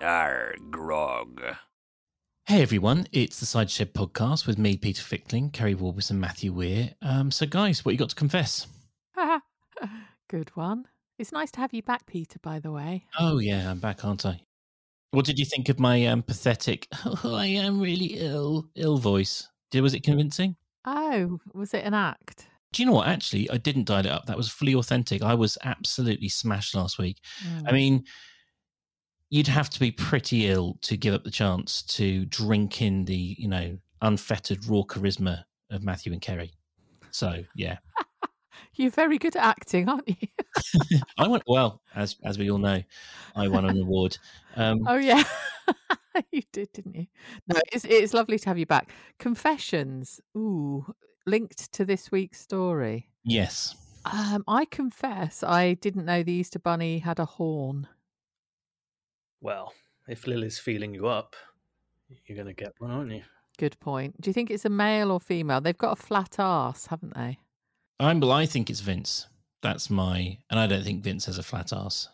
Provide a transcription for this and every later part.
Arr, grog. Hey everyone, it's the Cider Shed podcast with me, Peter Fickling, Keri Warbus, and Matthew Weir. Um, so, guys, what you got to confess? Good one. It's nice to have you back, Peter, by the way. Oh, yeah, I'm back, aren't I? What did you think of my um, pathetic, oh, I am really ill, ill voice? Did, was it convincing? Oh, was it an act? Do you know what? Actually, I didn't dial it up. That was fully authentic. I was absolutely smashed last week. I Mm. mean, you'd have to be pretty ill to give up the chance to drink in the, you know, unfettered raw charisma of Matthew and Keri. So, yeah. You're very good at acting, aren't you? I went well, as as we all know, I won an award. Um, oh, yeah. you did, didn't you? No, it's, it's lovely to have you back. Confessions. Ooh, linked to this week's story. yes, Um, I confess I didn't know the Easter Bunny had a horn. Well, if Lily's feeling you up, you're going to get one, aren't you? Good point. Do you think it's a male or female? They've got a flat arse, haven't they? I'm. Well, I think it's Vince. That's my, and I don't think Vince has a flat ass.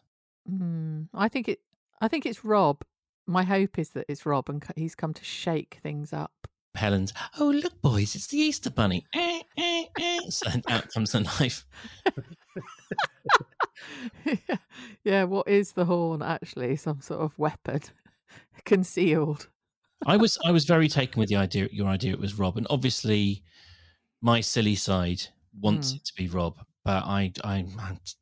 Mm, I think it. I think it's Rob. My hope is that it's Rob, and he's come to shake things up. Helen's. Oh look, boys, it's the Easter Bunny. Eh, eh, eh. So out comes the knife. yeah, what is the horn actually? Some sort of weapon concealed. I was I was very taken with the idea. Your idea it was Rob, and obviously, my silly side wants Mm. it to be Rob, but I I'm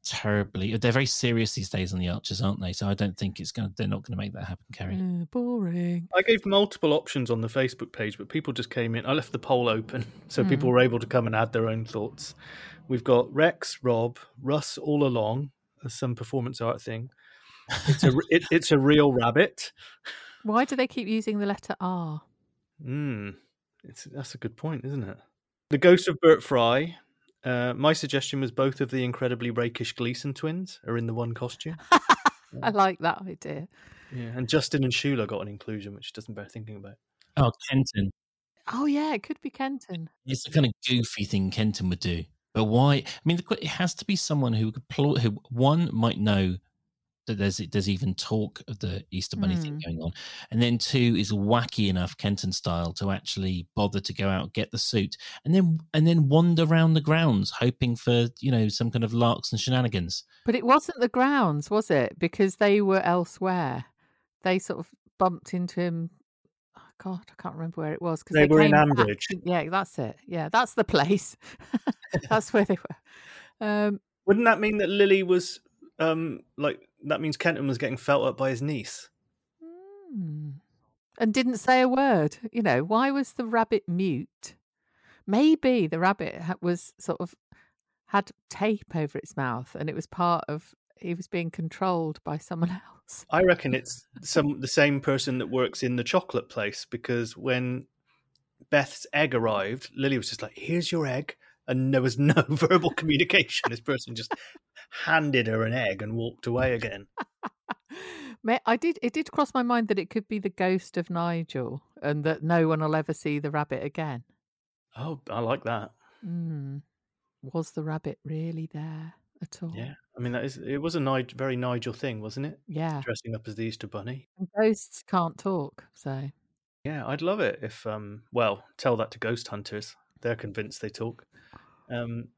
terribly. They're very serious these days on the Archers, aren't they? So I don't think it's gonna. They're not going to make that happen, Keri. Uh, boring. I gave multiple options on the Facebook page, but people just came in. I left the poll open so people Mm. were able to come and add their own thoughts. We've got Rex, Rob, Russ all along as some performance art thing. It's a it, it's a real rabbit. Why do they keep using the letter R? Mm, it's that's a good point, isn't it? The ghost of Bert Fry. Uh, my suggestion was both of the incredibly rakish Gleason twins are in the one costume. I like that idea. Yeah, and Justin and Shula got an inclusion, which doesn't bear thinking about. Oh, Kenton. Oh yeah, it could be Kenton. It's the kind of goofy thing Kenton would do. But why? I mean, it has to be someone who could pl- who one might know that there's there's even talk of the Easter Bunny thing Mm. going on, and then two is wacky enough Kenton style to actually bother to go out get the suit, and then and then wander around the grounds hoping for you know some kind of larks and shenanigans. But it wasn't the grounds, was it? Because they were elsewhere. They sort of bumped into him. God, I can't remember where it was. Because They were in came back- Ambridge. Yeah, that's it. Yeah, that's the place. that's where they were. Um, Wouldn't that mean that Lily was um like that means Kenton was getting felt up by his niece? hmm. And didn't say a word. You know, why was the rabbit mute? Maybe the rabbit was sort of had tape over its mouth, and it was part of. He was being controlled by someone else. I reckon it's some the same person that works in the chocolate place because when Beth's egg arrived, Lily was just like, "Here's your egg," and there was no verbal communication. This person just handed her an egg and walked away again. I did. It did cross my mind that it could be the ghost of Nigel, and that no one will ever see the rabbit again. Oh, I like that. Mm. Was the rabbit really there at all? Yeah, I mean that is it was a Nig- very Nigel thing, wasn't it? Yeah. Dressing up as the Easter Bunny. And ghosts can't talk, so Yeah, I'd love it if um well, tell that to ghost hunters. They're convinced they talk. Um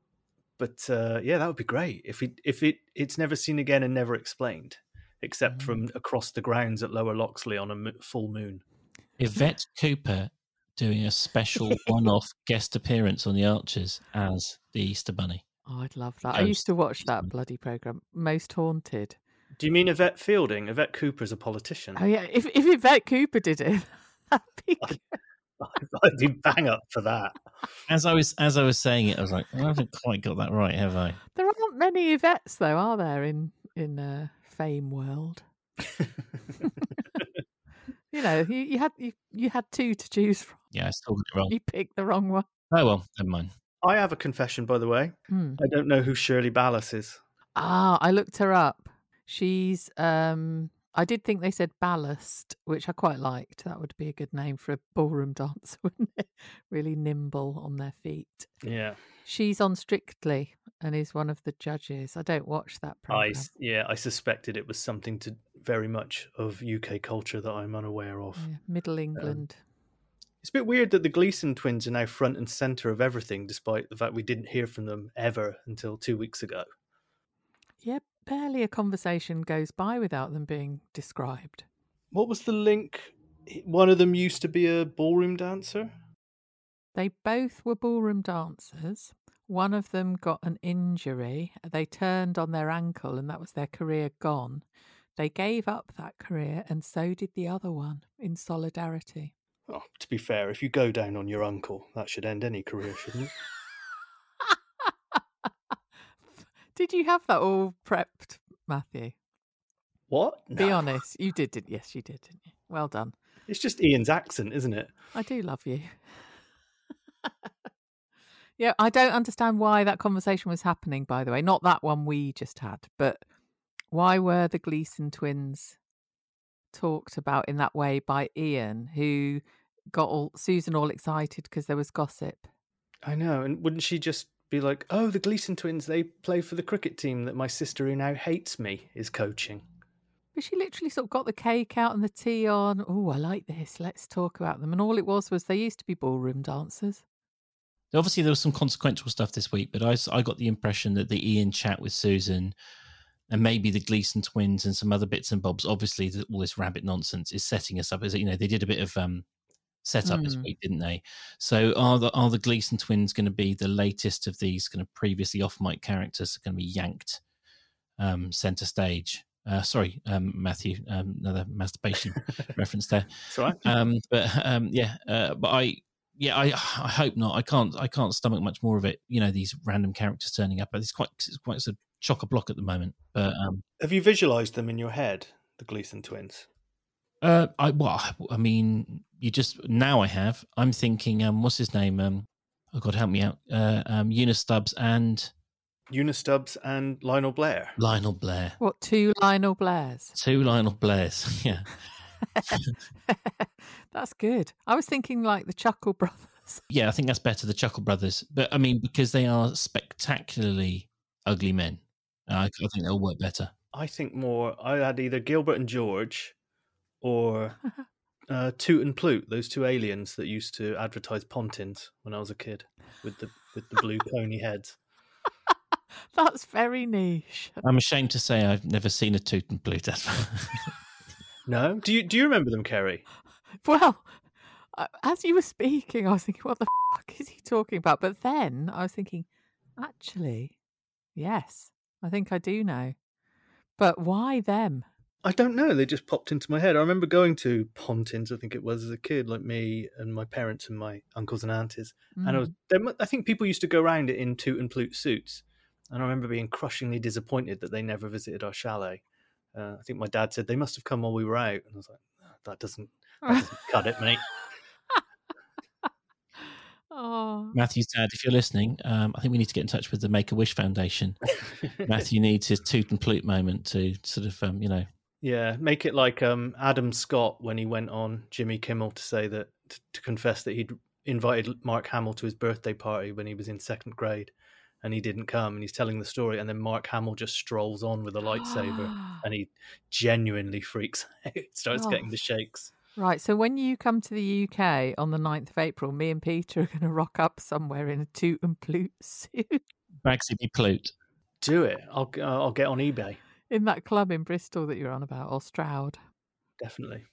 but uh yeah, that would be great if it if it it's never seen again and never explained except Mm. from across the grounds at Lower Loxley on a full moon. Yvette Cooper doing a special one-off guest appearance on the Archers as the Easter Bunny. Oh, I'd love that. I used to watch that bloody program, Most Haunted. Do you mean Yvette Fielding? Yvette Cooper's a politician. Oh yeah, if if Yvette Cooper did it, that'd be good. I'd be bang up for that. As I was as I was saying it, I was like, I haven't quite got that right, have I? There aren't many Yvettes though, are there in in uh, fame world? You know, you, you had you, you had two to choose from. Yeah, I still got it wrong. You picked the wrong one. Oh well, never mind. I have a confession, by the way. Hmm. I don't know who Shirley Ballas is. Ah, I looked her up. She's um I did think they said ballast, which I quite liked. That would be a good name for a ballroom dancer, wouldn't it? Really nimble on their feet. Yeah, She's on Strictly and is one of the judges. I don't watch that program. s- yeah, I suspected it was something to very much of UK culture that I'm unaware of. Yeah, Middle England. It's a bit weird that the Gleason twins are now front and center of everything, despite the fact we didn't hear from them ever until two weeks ago. yeah, barely a conversation goes by without them being described. What was the link? One of them used to be a ballroom dancer. They both were ballroom dancers. One of them got an injury. They turned on their ankle, and that was their career gone. They gave up that career, and so did the other one in solidarity. Oh, to be fair, if you go down on your uncle, that should end any career, shouldn't it? did you have that all prepped, Matthew? What? Be honest. You did, did yes, you did, didn't you? Well done. It's just Ian's accent, isn't it? I do love you. yeah, I don't understand why that conversation was happening, by the way. Not that one we just had, but why were the Gleason twins talked about in that way by Ian, who got all Susan all excited because there was gossip? I know. And wouldn't she just be like, oh, the Gleason twins, they play for the cricket team that my sister, who now hates me, is coaching? But she literally sort of got the cake out and the tea on. Oh, I like this. Let's talk about them. And all it was was they used to be ballroom dancers. Obviously, there was some consequential stuff this week, but I, I got the impression that the Ian chat with Susan and maybe the Gleason twins and some other bits and bobs, obviously, the, all this rabbit nonsense is setting us up. As you know, they did a bit of um, setup this Mm. week, didn't they? So, are the are the Gleason twins going to be the latest of these kind of previously off mic characters are going to be yanked um, center stage? Uh, sorry, um, Matthew, um, another masturbation reference there right. um, but um, yeah, uh, but I, yeah, I, I hope not. I can't, I can't stomach much more of it. You know, these random characters turning up. It's quite, it's quite a chock a block at the moment. But um, Have you visualized them in your head, the Gleason twins? Uh, I, well, I mean, you just now I have. I'm thinking, um, what's his name? Um, oh God, help me out. Uh, um, Una Stubbs and Una Stubbs and Lionel Blair. Lionel Blair. What, two Lionel Blairs? Two Lionel Blairs. yeah. That's good. I was thinking like the Chuckle Brothers. Yeah, I think that's better. The Chuckle Brothers, but I mean, because they are spectacularly ugly men, uh, I, I think they'll work better. I think more. I had either Gilbert and George, or uh, Toot and Ploot, those two aliens that used to advertise Pontins when I was a kid, with the with the blue pony heads. That's very niche. I'm ashamed to say I've never seen a Toot and Ploot advert. No, do you do you remember them, Keri? Well, uh, as you were speaking, I was thinking, what the fuck is he talking about? But then I was thinking, actually, yes, I think I do know. But why them? I don't know. They just popped into my head. I remember going to Pontins, I think it was as a kid, like me and my parents and my uncles and aunties. And I was, Mm. there I think people used to go around it in Toot and Ploot suits. And I remember being crushingly disappointed that they never visited our chalet. Uh, I think my dad said they must have come while we were out, and I was like, that doesn't, that doesn't cut it, mate. oh, Matthew's dad, if you're listening, um, I think we need to get in touch with the Make a Wish Foundation. Matthew needs his Toot and Ploot moment to sort of, um, you know, yeah, make it like um, Adam Scott when he went on Jimmy Kimmel to say that to, to confess that he'd invited Mark Hamill to his birthday party when he was in second grade, and he didn't come, and he's telling the story, and then Mark Hamill just strolls on with a lightsaber, and he genuinely freaks out, starts Oh. getting the shakes. Right, so when you come to the UK on the 9th of April, me and Peter are going to rock up somewhere in a toot and ploot suit Bagsy be Ploot. Do it. I'll uh, I'll get on eBay. In that club in Bristol that you're on about, or Stroud. Definitely.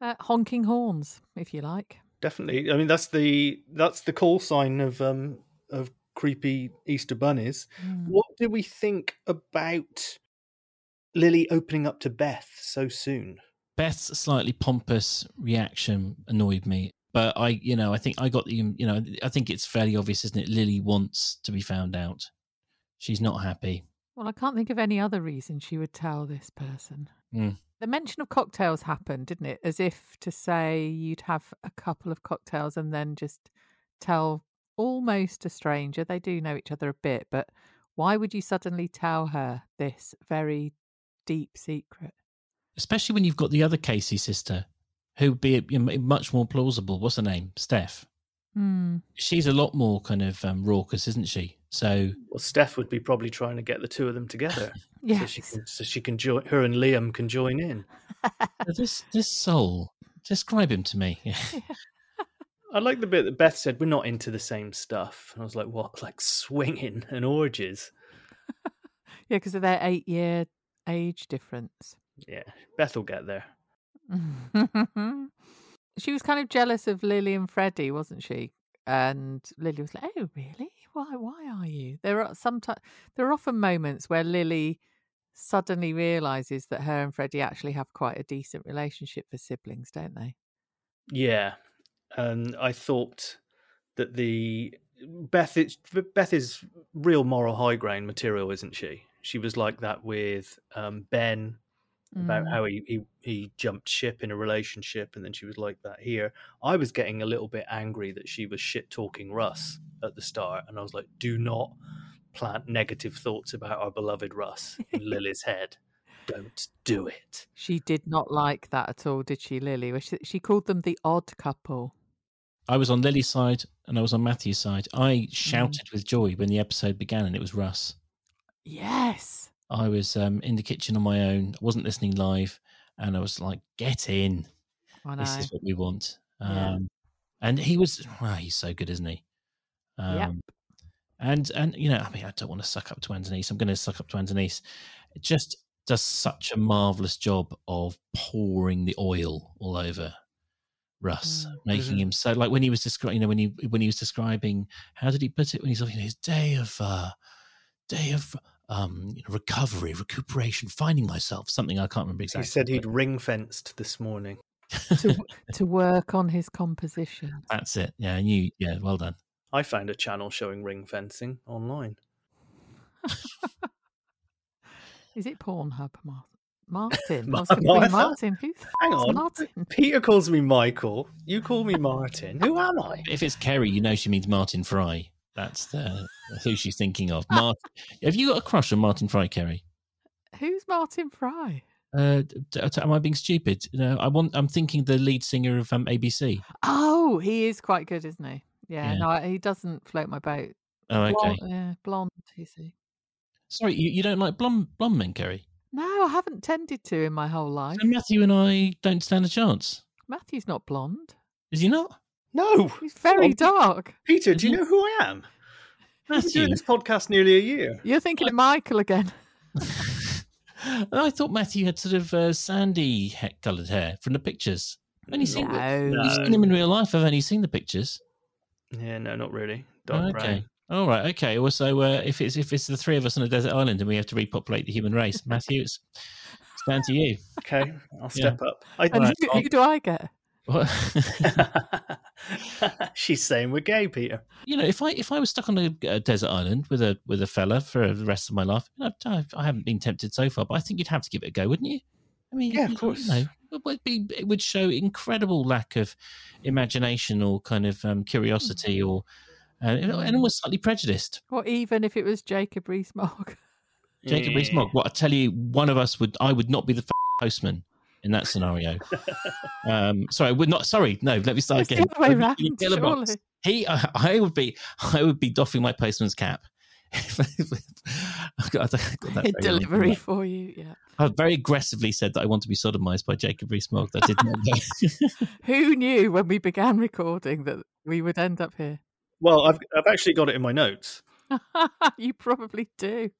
Uh, honking horns, if you like. Definitely. I mean, that's the that's the call sign of um of creepy Easter bunnies. Mm. What do we think about Lily opening up to Beth so soon? Beth's slightly pompous reaction annoyed me. But I, you know, I think I got the, you know, I think it's fairly obvious, isn't it? Lily wants to be found out. She's not happy. Well, I can't think of any other reason she would tell this person. Mm. The mention of cocktails happened, didn't it? As if to say you'd have a couple of cocktails and then just tell almost a stranger. They do know each other a bit, but why would you suddenly tell her this very deep secret? Especially when you've got the other Casey sister, who would be much more plausible. What's her name? Steph. Hmm. She's a lot more kind of um, raucous, isn't she? So Well, Steph would be probably trying to get the two of them together, yeah, so Yes. she can, so she can join. Her and Liam can join in. this this soul, describe him to me. I like the bit that Beth said we're not into the same stuff, and I was like, "What? Like swinging and orgies?" Yeah, because of their eight year age difference. Yeah, Beth will get there. she was kind of jealous of Lily and Freddie, wasn't she? And Lily was like, "Oh, really? Why? Why are you?" There are sometimes there are often moments where Lily suddenly realizes that her and Freddie actually have quite a decent relationship for siblings, don't they? Yeah, and I thought that the Beth is Beth is real moral high ground material, isn't she? She was like that with um, Ben about Mm. how he, he he jumped ship in a relationship, and then she was like that here. I was getting a little bit angry that she was shit talking Russ at the start, and I was like, "Do not plant negative thoughts about our beloved Russ in Lily's head. Don't do it." She did not like that at all, did she, Lily? She, she called them the odd couple. I was on Lily's side and I was on Matthew's side. I shouted with joy when the episode began and it was Russ. Yes. I was um, in the kitchen on my own. I wasn't listening live, and I was like, "Get in! This is what we want." Um, Yeah. And he was, well, he's so good, isn't he? Um, Yep. And and you know, I mean, I don't want to suck up to Anthony's. I'm going to suck up to Anthony's. It just does such a marvelous job of pouring the oil all over Russ, Mm. making him so like when he was describing, you know, when he when he was describing, how did he put it? When he's like, you know, his day of uh, day of um, you know, recovery, recuperation, finding myself, something I can't remember exactly. He said he'd but ring fenced this morning. to, to work on his composition. That's it. Yeah, and you, yeah, well done. I found a channel showing ring fencing online. Is it Pornhub, Mar- Martin? Ma- I was going to be Martha? Martin. Who's Hang on. Martin? Peter calls me Michael. You call me Martin. Who am I? If it's Keri, you know she means Martin Fry. That's the who she's thinking of. Martin, have you got a crush on Martin Fry, Keri? Who's Martin Fry? Uh, d- am I being stupid? No, I want. I'm thinking the lead singer of um, ABC. Oh, he is quite good, isn't he? Yeah, Yeah. no, he doesn't float my boat. Oh, okay. Blonde, yeah, blonde, is he? Sorry, you, you don't like blonde blonde men, Keri? No, I haven't tended to in my whole life. So Matthew and I don't stand a chance. Matthew's not blonde. Is he not? No, He's very dark. Peter. Do you know who I am? I've been doing this podcast nearly a year. You're thinking of Michael again. I thought Matthew had sort of uh, sandy coloured hair from the pictures. I've only seen, No. You've seen him in real life. I've only seen the pictures. Yeah, no, not really. Oh, Dark okay. brown. All right. Okay. Well, so uh, if it's if it's the three of us on a desert island and we have to repopulate the human race, Matthew, it's, it's down to you. Okay, I'll step up. I, And Right, who, who do I get? What? She's saying we're gay, Peter. you know, if I if I was stuck on a, a desert island with a with a fella for the rest of my life, you know, I, I haven't been tempted so far, but I think you'd have to give it a go, wouldn't you? I mean, Yeah, of course. You know, it would be it would show incredible lack of imagination or kind of um, curiosity or uh, and almost slightly prejudiced. Or even if it was Jacob Rees-Mogg. Jacob Yeah. Rees-Mogg. What I tell you, one of us would I would not be the f- postman in that scenario. um, sorry, I would not. Sorry, no. Let me start It's the again. other way Would round, you kill a box? surely. He, I, I would be, I would be doffing my postman's cap. I got, I got that very wrong, Delivery didn't for you, yeah. I very aggressively said that I want to be sodomized by Jacob Rees-Mogg. That did not go. Who knew when we began recording that we would end up here? Well, I've I've actually got it in my notes. you probably do.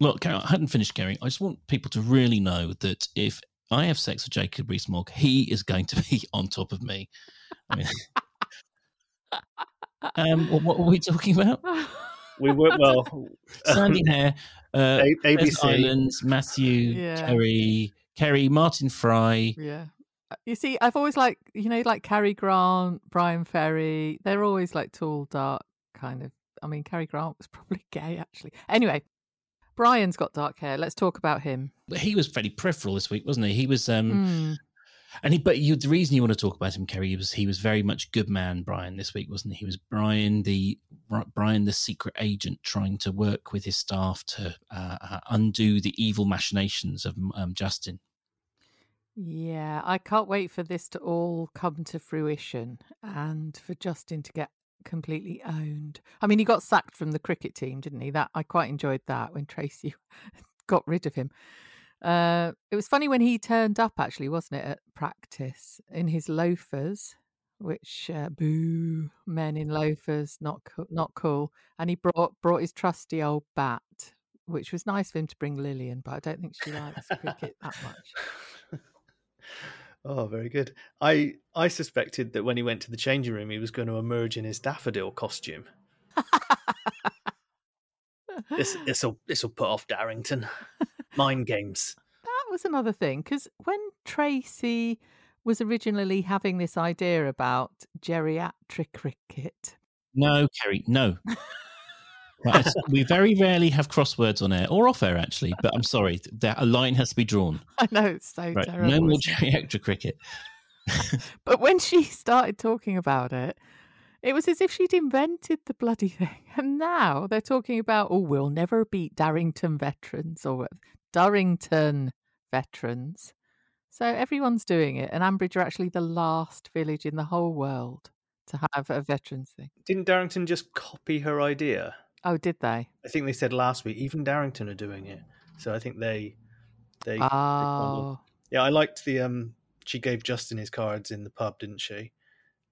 Look, I hadn't finished caring. I just want people to really know that if I have sex with Jacob Rees-Mogg, he is going to be on top of me. I mean, um, what, what were we talking about? We were well. Sandy hair, uh, A- ABC. Islands, Matthew, Yeah. Keri, Keri, Martin Fry. yeah. You see, I've always liked, you know, like Cary Grant, Bryan Ferry. They're always like tall, dark kind of. I mean, Cary Grant was probably gay, actually. Anyway, Brian's got dark hair. Let's talk about him. He was fairly peripheral this week, wasn't he? He was, um, Mm. and he. But you, the reason you want to talk about him, Keri, was he was very much good man Brian this week, wasn't he? He was Brian the Brian the secret agent trying to work with his staff to uh, uh, undo the evil machinations of um, Justin. Yeah, I can't wait for this to all come to fruition and for Justin to get completely owned. I mean, he got sacked from the cricket team, didn't he? That I quite enjoyed that when Tracy got rid of him. Uh, it was funny when he turned up, actually, wasn't it, at practice in his loafers, which uh, boo, men in loafers, not co- not cool. And he brought brought his trusty old bat, which was nice for him to bring Lillian, but I don't think she likes cricket that much. Oh, very good. I I suspected that when he went to the changing room, he was going to emerge in his daffodil costume. This this'll this'll put off Darrington. Mind games. That was another thing because when Tracy was originally having this idea about geriatric cricket, No, Keri, no. Right, we very rarely have crosswords on air or off air, actually. But I'm sorry, that a line has to be drawn. I know it's so Right, terrible. no more isn't geriatric cricket. But when she started talking about it, it was as if she'd invented the bloody thing. And now they're talking about, oh, we'll never beat Darrington veterans or what- Durrington veterans. So everyone's doing it. And Ambridge are actually the last village in the whole world to have a veterans thing. Didn't Darrington just copy her idea? Oh, did they? I think they said last week. Even Darrington are doing it. So I think they they. Oh, yeah, I liked the um. She gave Justin his cards in the pub, didn't she?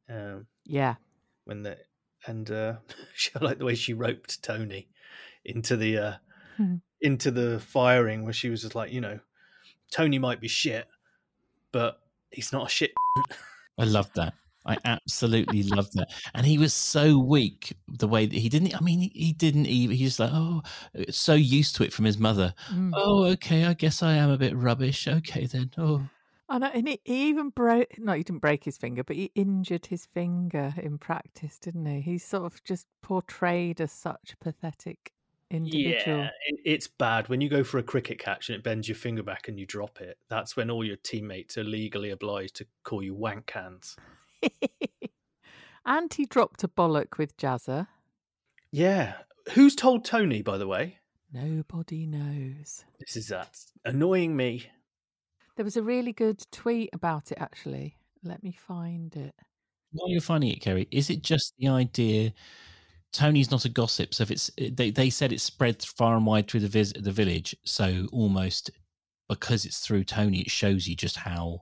Um, yeah. when the and uh, she I like the way she roped Tony into the uh, Hmm. into the firing, where she was just like, you know, Tony might be shit, but he's not a shit. I love that. I absolutely loved that. And he was so weak the way that he didn't. I mean, he, he didn't even. He's like, oh, so used to it from his mother. Mm. Oh, okay. I guess I am a bit rubbish. Okay then. Oh, I know, and he, he even broke. No, he didn't break his finger, but he injured his finger in practice, didn't he? He's sort of just portrayed as such a pathetic individual. Yeah, it, it's bad when you go for a cricket catch and it bends your finger back and you drop it. That's when all your teammates are legally obliged to call you wank hands. and he dropped a bollock with Jazzer. Yeah, who's told Tony? By the way, Nobody knows. this is that annoying me. There was a really good tweet about it, actually. Let me find it. while you're finding it, Keri, is it just the idea? Tony's not a gossip, so if it's they, they said it spread far and wide through the vis- the village, so almost because it's through Tony, it shows you just how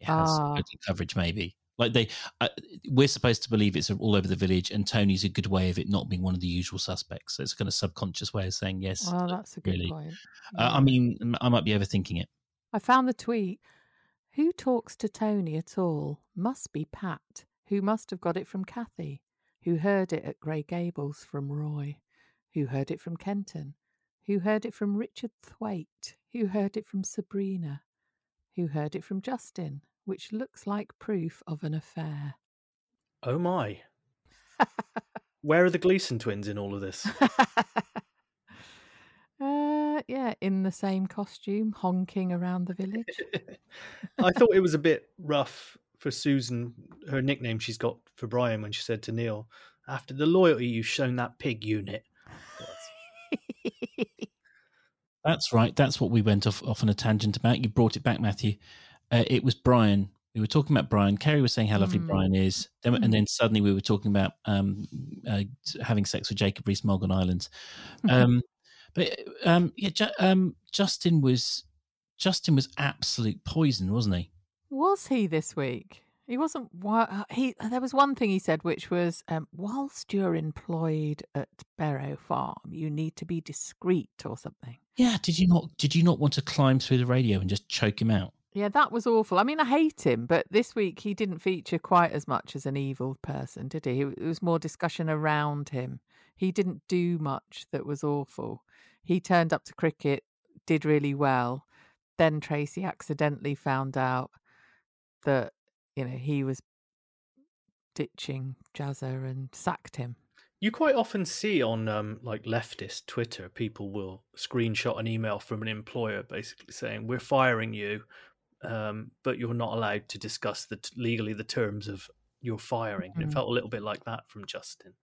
it has Ah. coverage. Maybe like they, uh, we're supposed to believe it's all over the village, and Tony's a good way of it not being one of the usual suspects. So it's a kind of subconscious way of saying yes. Well, that's a good really. point. Uh, I mean, I might be overthinking it. I found the tweet. Who talks to Tony at all? Must be Pat, who must have got it from Kathy, who heard it at Grey Gables from Roy, who heard it from Kenton, who heard it from Richard Thwaite, who heard it from Sabrina, who heard it from Justin, which looks like proof of an affair. Oh my! Where are the Gleason twins in all of this? uh, yeah, in the same costume, honking around the village. I thought it was a bit rough for Susan. Her nickname she's got for Brian when she said to Neil, "After the loyalty you've shown that pig unit." That's right. That's what we went off off on a tangent about. You brought it back, Matthew. Uh, it was Brian. We were talking about Brian. Keri was saying how lovely Mm. Brian is, then, Mm. and then suddenly we were talking about um, uh, having sex with Jacob Rees-Mogg on Islands. Um, but um, yeah, Ju- um, Justin was Justin was absolute poison, wasn't he? Was he this week? He wasn't. uh, He there was one thing he said, which was, um, "Whilst you're employed at Berrow Farm, you need to be discreet or something." Yeah. Did you not? Did you not want to climb through the radio and just choke him out? Yeah, that was awful. I mean, I hate him, but this week he didn't feature quite as much as an evil person, did he? It was more discussion around him. He didn't do much that was awful. He turned up to cricket, did really well. Then Tracy accidentally found out that, you know, he was ditching Jazzer and sacked him. You quite often see on um, like leftist Twitter, people will screenshot an email from an employer basically saying, "We're firing you, um, but you're not allowed to discuss the legally the terms of your firing." And Mhm. it felt a little bit like that from Justin.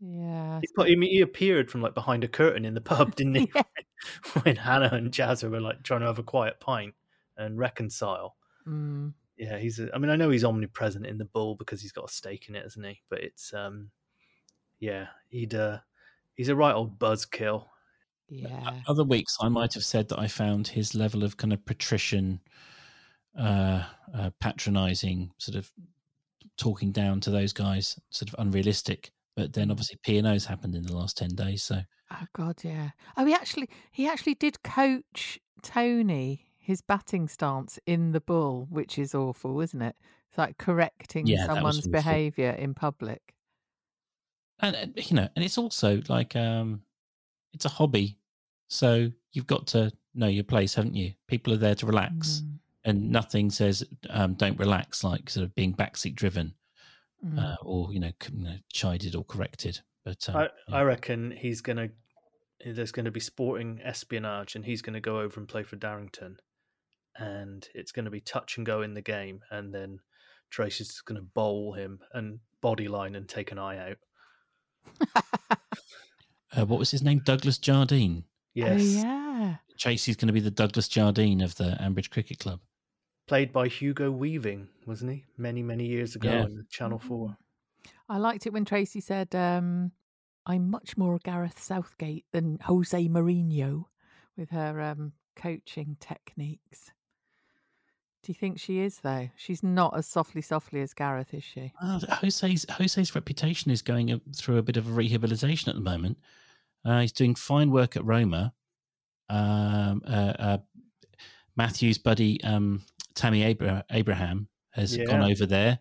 Yeah. He, I mean, he appeared from like behind a curtain in the pub, didn't he? Yeah. when Hannah and Jazzer were like trying to have a quiet pint and reconcile. Mm. Yeah, he's. A, I mean, I know he's omnipresent in the bull because he's got a stake in it, isn't he? But it's, um, yeah, he'd. Uh, he's a right old buzzkill. Yeah. Other weeks, I might have said that I found his level of kind of patrician, uh, uh, patronizing, sort of talking down to those guys, sort of unrealistic. But then obviously P and O's happened in the last ten days, so Oh God, yeah. Oh, he actually he actually did coach Tony his batting stance in the bull, which is awful, isn't it? It's like correcting Yeah, someone's behaviour in public. and uh, you know, and it's also like um, it's a hobby, so you've got to know your place, haven't you? People are there to relax, Mm, and nothing says um, don't relax like sort of being backseat driven mm. uh, or you know, c- you know, chided or corrected. But um, I, yeah. I reckon he's gonna. There's going to be sporting espionage, and he's going to go over and play for Darrington, and it's going to be touch and go in the game, and then Tracy's going to bowl him and body line and take an eye out. uh, what was his name? Douglas Jardine. Yes, Oh yeah. Chasey's going to be the Douglas Jardine of the Ambridge Cricket Club. played by Hugo Weaving, wasn't he? Many many years ago Yeah. on Channel Four. I liked it when Tracy said, um, "I'm much more Gareth Southgate than Jose Mourinho," with her um, coaching techniques. Do you think she is though? She's not as softly, softly as Gareth, is she? Uh, Jose's Jose's reputation is going through a bit of a rehabilitation at the moment. Uh, he's doing fine work at Roma. Um, uh, uh, Matthew's buddy um, Tammy Abra- Abraham has Yeah. gone over there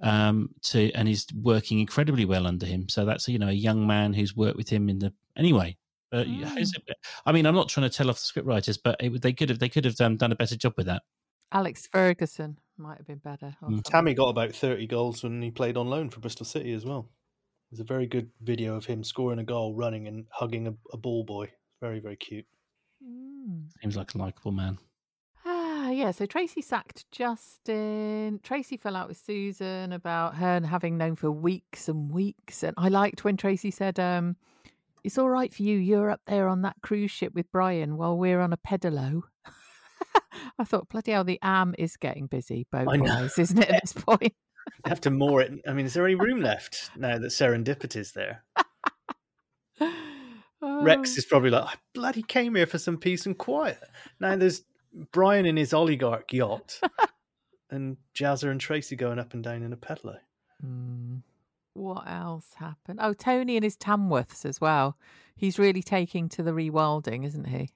um, to, and he's working incredibly well under him. So that's you know a young man who's worked with him in the anyway. Uh, Mm. Jose- I mean, I'm not trying to tell off the scriptwriters, but it, they could have they could have um, done a better job with that. Alex Ferguson might have been better. Mm. Tammy got about 30 goals when he played on loan for Bristol City as well. There's a very good video of him scoring a goal, running and hugging a, a ball boy. Very, very cute. Mm. Seems like a likable man. Ah, yeah. So Tracy sacked Justin. Tracy fell out with Susan about her and having known for weeks and weeks. And I liked when Tracy said, um, "It's all right for you. You're up there on that cruise ship with Brian while we're on a pedalo." I thought, bloody hell, the am is getting busy know. wise, isn't it? At this point, have to moor it. I mean, is there any room left now that Serendipity's there? Rex Oh. is probably like, I bloody came here for some peace and quiet. Now there's Brian in his oligarch yacht and Jazzer and Tracy going up and down in a pedalo. Mm. What else happened? Oh, Tony and his Tamworths as well. He's really taking to the rewilding, isn't he?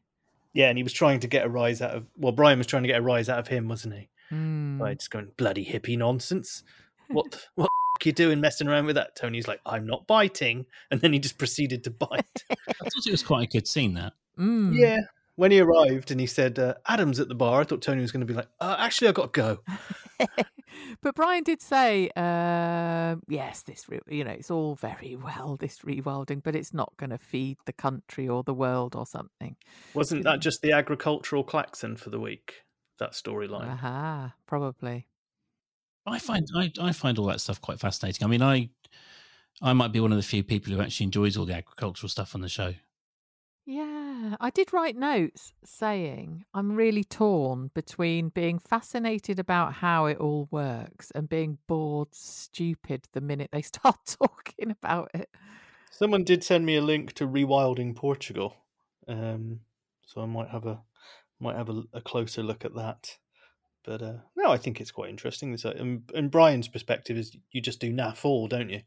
Yeah, and he was trying to get a rise out of, well, Brian was trying to get a rise out of him, wasn't he? Mm. By just going, bloody hippie nonsense. What, the- what the f- you doing messing around with that? Tony's like, I'm not biting. And then he just proceeded to bite. I thought it was quite a good scene that. Mm. Yeah. When he arrived and he said, uh, Adam's at the bar, I thought Tony was going to be like, uh, actually, I've got to go. but Brian did say, um, yes, this, re- you know, it's all very well, this rewilding, but it's not going to feed the country or the world or something. Wasn't that just the agricultural klaxon for the week? That storyline. Aha, probably. I find I, I find all that stuff quite fascinating. I mean, I I might be one of the few people who actually enjoys all the agricultural stuff on the show. Yeah, I did write notes saying I'm really torn between being fascinated about how it all works and being bored stupid the minute they start talking about it. Someone did send me a link to Rewilding Portugal, um, so I might have a might have a, a closer look at that. But uh, no, I think it's quite interesting. It's, uh, and, and Brian's perspective is you just do naff all, don't you?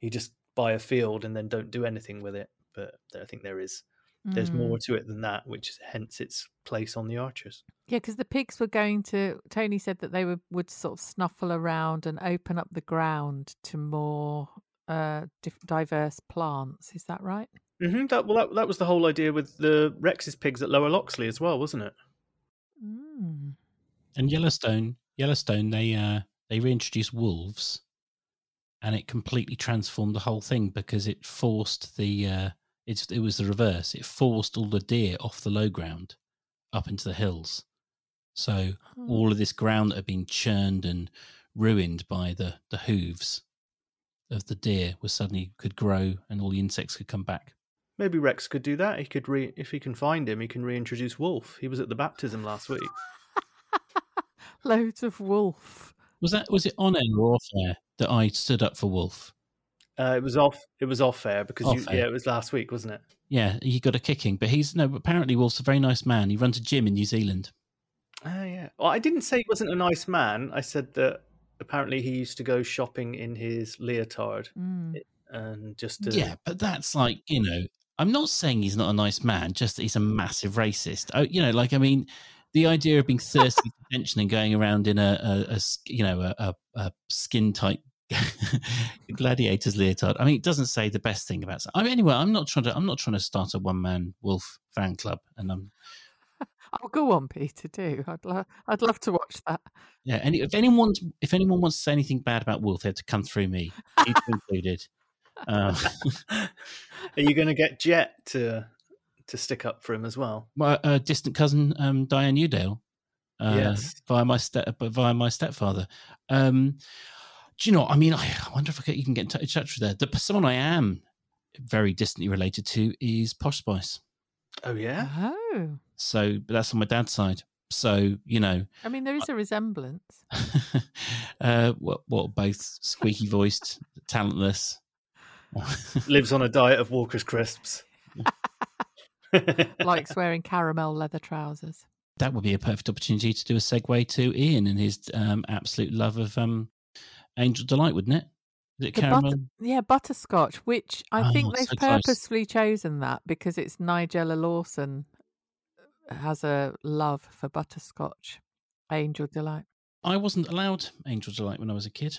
You just buy a field and then don't do anything with it. But I think there is there's Mm. more to it than that, which is hence its place on the Archers. Yeah, because the pigs were going to. Tony said that they would would sort of snuffle around and open up the ground to more uh, diff- diverse plants. Is that right? Mm-hmm. That well, that, that was the whole idea with the Rex's pigs at Lower Loxley as well, wasn't it? Mm. And Yellowstone, Yellowstone, they uh, they reintroduced wolves, and it completely transformed the whole thing because it forced the uh, it's it was the reverse. It forced all the deer off the low ground up into the hills. So Oh. all of this ground that had been churned and ruined by the the hooves of the deer was suddenly could grow, and all the insects could come back. Maybe Rex could do that. He could re if he can find him, he can reintroduce Wolf. He was at the baptism last week. Loads of wolf. Was that was it on air or off air that I stood up for Wolf? Uh, it was off. It was off air because you, air. yeah, it was last week, wasn't it? Yeah, he got a kicking, but he's no. Apparently, Wolf's a very nice man. He runs a gym in New Zealand. Oh yeah. Well, I didn't say he wasn't a nice man. I said that apparently he used to go shopping in his leotard Mm. and just to, Yeah, but that's like you know. I'm not saying he's not a nice man, just that he's a massive racist. Oh, you know, like I mean, the idea of being thirsty for attention and going around in a, a, a s- you know a, a, a skin tight gladiator's leotard. I mean, it doesn't say the best thing about. I mean, anyway, I'm not trying to. I'm not trying to start a one man wolf fan club, and I'm I'll go on, Peter. Do I'd love. I'd love to watch that. yeah. Any if anyone if anyone wants to say anything bad about wolf, they have to come through me, included. Uh, Are you going to get Jet to to stick up for him as well? my uh, distant cousin um, Diane Youdale, uh, Yes. via my step, but via my stepfather. Um, do you know? I mean, I, I wonder if I could even get in touch touch with her. The someone I am very distantly related to is Posh Spice. Oh yeah. Oh, So, but that's on my dad's side. So, you know, I mean, there is a resemblance. uh, what, what, both squeaky voiced, talentless. Lives on a diet of Walker's crisps. Likes wearing caramel leather trousers. that would be a perfect opportunity to do a segue to Ian and his um, absolute love of um, Angel Delight, wouldn't it? Is it The caramel? butter- yeah, butterscotch, which I Oh, think they've so close. purposefully chosen that because it's Nigella Lawson has a love for butterscotch. Angel delight. I wasn't allowed Angel Delight when I was a kid,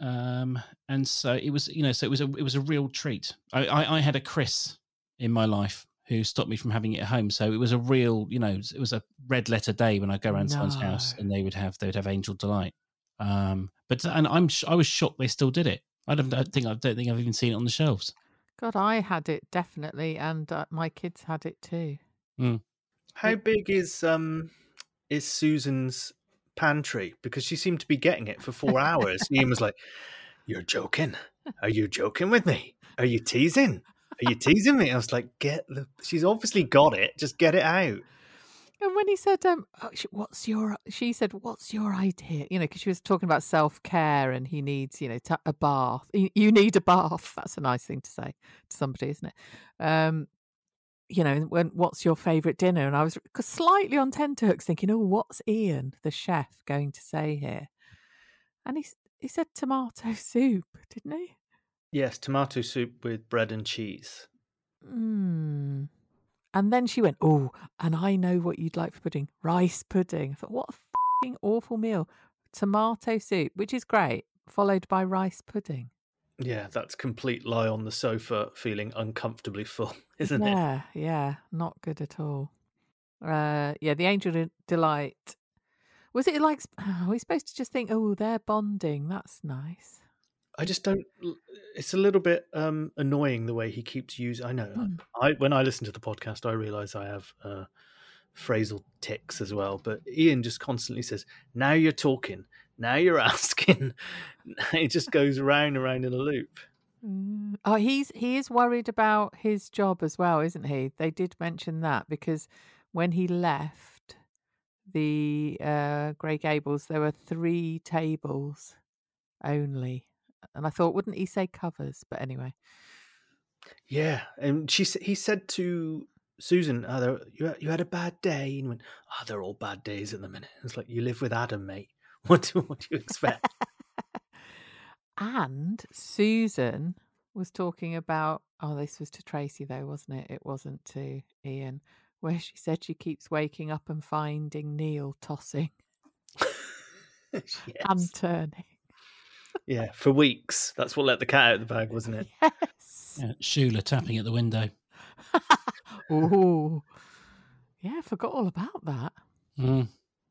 um, and so it was, you know, so it was a it was a real treat. I, I, I had a Chris in my life who stopped me from having it at home, so it was a real, you know, it was a red letter day when I go around someone's house and they would have they would have Angel Delight. Um, but and I'm sh- I was shocked they still did it. I don't, I think I don't think I've even seen it on the shelves. God, I had it definitely, and uh, my kids had it too. How big is um is Susan's pantry? Because she seemed to be getting it for four hours. Ian was like, "You're joking? Are you joking with me? Are you teasing? Are you teasing me?" I was like, "Get the." She's obviously got it. Just get it out. And when he said, um, oh, sh- "What's your?" She said, "What's your idea?" You know, because she was talking about self care, and he needs, you know, ta a bath. You, you need a bath. That's a nice thing to say to somebody, isn't it? Um, you know, when what's your favourite dinner? And I was slightly on tenterhooks, thinking, "Oh, what's Ian, the chef, going to say here?" And he he said tomato soup, didn't he? Yes, tomato soup with bread and cheese. Mm. And then she went, Oh, and I know what you'd like for pudding rice pudding. I thought, What a fing awful meal. Tomato soup, which is great, followed by rice pudding. Yeah, that's complete lie on the sofa, feeling uncomfortably full, isn't it? yeah, yeah, not good at all. Uh, yeah, the Angel De- Delight. Was it like, are we supposed to just think, oh, they're bonding? That's nice. I just don't. It's a little bit um, annoying the way he keeps using. I know. Mm. I when I listen to the podcast, I realize I have uh, phrasal ticks as well. But Ian just constantly says, "Now you're talking. Now you're asking." it just goes round and round in a loop. Mm. Oh, he's he is worried about his job as well, isn't he? They did mention that because when he left the uh, Grey Gables, there were three tables only, and I thought, wouldn't he say covers? But anyway, Yeah, and she he said to Susan, oh, there- "You had- you had a bad day," and went, "Oh, they're all bad days at the minute." It's like you live with Adam, mate. What do, what do you expect? and Susan was talking about. Oh, this was to Tracy though, wasn't it? It wasn't to Ian. Where she said she keeps waking up and finding Neil tossing yes. and turning. Yeah, for weeks. That's what let the cat out of the bag, wasn't it? Yes. Yeah, Shula tapping at the window. Ooh. Yeah, I forgot all about that. Mm.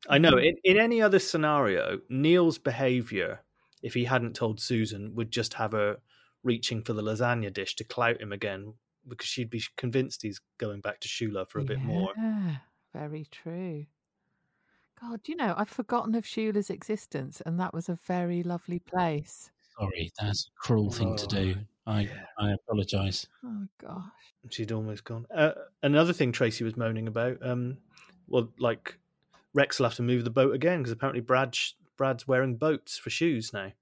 I know. In, in any other scenario, Neil's behaviour, if he hadn't told Susan, would just have her reaching for the lasagna dish to clout him again because she'd be convinced he's going back to Shula for a bit more. Yeah, very true. God, you know, I've forgotten of Shula's existence, and that was a very lovely place. Sorry, that's a cruel thing to do. I Yeah. I apologise. Oh gosh. She'd almost gone. Uh, another thing Tracy was moaning about, um, well, like Rex will have to move the boat again because apparently Brad Brad's wearing boats for shoes now.